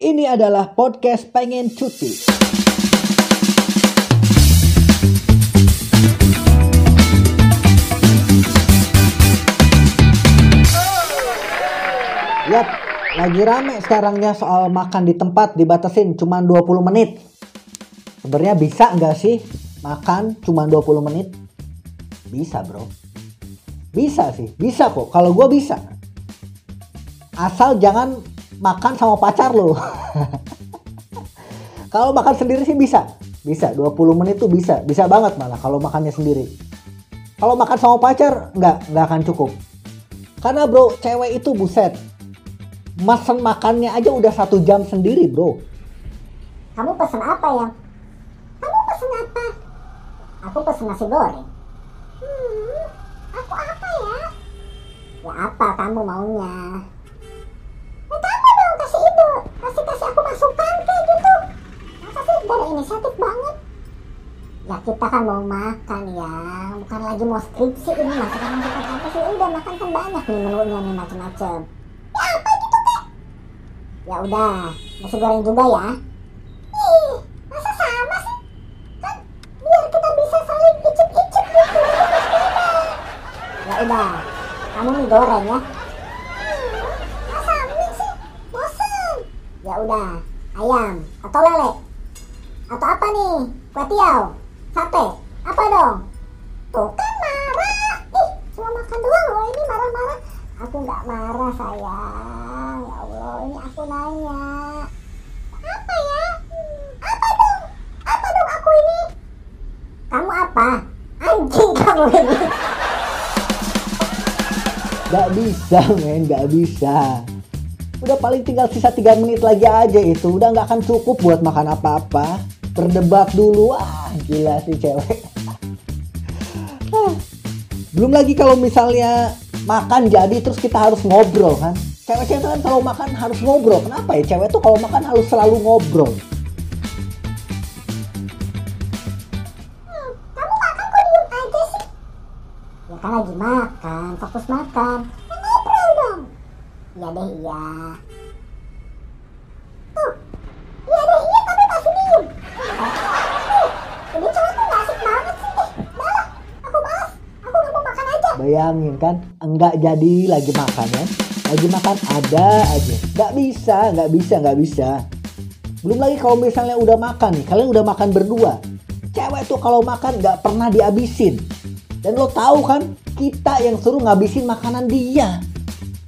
Ini adalah podcast pengen cuti. Yap, lagi rame sekarangnya soal makan di tempat dibatasin cuma 20 menit. Sebenarnya bisa nggak sih makan cuma 20 menit? Bisa bro. Bisa sih, bisa kok. Kalau gue bisa. Asal jangan makan sama pacar lo. kalau makan sendiri sih bisa. Bisa, 20 menit tuh bisa. Bisa banget malah kalau makannya sendiri. Kalau makan sama pacar, nggak, nggak akan cukup. Karena bro, cewek itu buset. Mesen makannya aja udah satu jam sendiri bro. Kamu pesen apa ya? Kamu pesen apa? Aku pesen nasi goreng. Hmm, aku apa ya? Ya apa kamu maunya? Ya kamu dong kasih ide. Kasih kasih aku masukan kayak gitu. Masa dari inisiatif banget? Ya kita kan mau makan ya, bukan lagi mau skripsi ini masakan masakan apa sih? Udah makan kan banyak nih menunya nih macam-macam. Ya apa gitu kak? Ya udah, nasi goreng juga ya. Ih, masa sama sih? Kan biar kita bisa saling icip-icip gitu. Ya udah, kamu mie goreng ya. Masa mie sih? Bosan. Ya udah, ayam atau lele. Atau apa nih? Kue tiaw, sate, apa dong? Tuh kan marah. Ih, cuma makan doang loh ini marah-marah. Aku nggak marah sayang. Ya Allah, ini aku nanya. Apa ya? Apa dong? Apa dong aku ini? Kamu apa? Anjing kamu ini. Gak bisa men, gak bisa. Udah paling tinggal sisa 3 menit lagi aja itu. Udah gak akan cukup buat makan apa-apa. Berdebat dulu. Wah gila sih cewek. Ah. Belum lagi kalau misalnya makan jadi terus kita harus ngobrol kan. Cewek-cewek kan kalau makan harus ngobrol. Kenapa ya cewek tuh kalau makan harus selalu ngobrol. Hmm, kamu makan kok diem aja sih? Ya kan lagi makan, fokus makan. Ya ngobrol dong. Iya deh iya. Tuh, iya deh iya tapi masih diem. Tuh, ini cewek tuh gak asik banget sih. Eh, malah, aku malas. Aku gak mau makan aja. Bayangin kan, enggak jadi lagi makan ya. Lagi makan ada aja. Nggak bisa, nggak bisa, nggak bisa. Belum lagi kalau misalnya udah makan nih, kalian udah makan berdua. Cewek tuh kalau makan nggak pernah dihabisin. Dan lo tahu kan, kita yang suruh ngabisin makanan dia.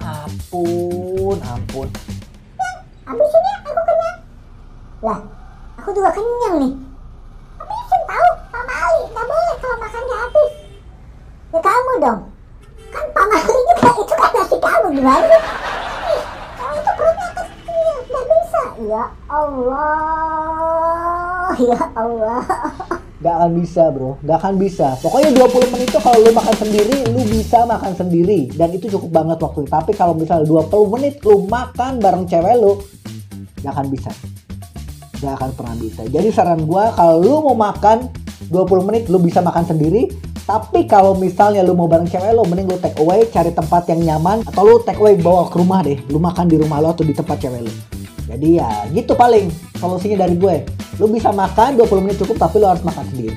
Ampun, ampun. Habisin ya, aku kenyang. Lah, aku juga kenyang nih. Habisin tahu, Mama Ali, gak boleh kalau makannya habis. Ya kamu dong. Kan Mama Ali juga itu kan nasi kamu gimana kamu itu perutnya kecil, gak bisa. Ya Allah, ya Allah. Gak akan bisa bro, gak akan bisa. Pokoknya 20 menit itu kalau lu makan sendiri, lu bisa makan sendiri. Dan itu cukup banget waktu. Tapi kalau misalnya 20 menit lu makan bareng cewek lu, gak akan bisa. Gak akan pernah bisa. Jadi saran gua kalau lu mau makan 20 menit lu bisa makan sendiri. Tapi kalau misalnya lu mau bareng cewek lu, mending lu take away, cari tempat yang nyaman. Atau lu take away bawa ke rumah deh. Lu makan di rumah lu atau di tempat cewek lu. Jadi ya gitu paling solusinya dari gue. Lu bisa makan 20 menit cukup tapi lu harus makan sendiri.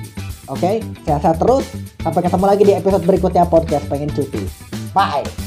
Oke? Sehat-sehat terus. Sampai ketemu lagi di episode berikutnya podcast pengen cuti. Bye.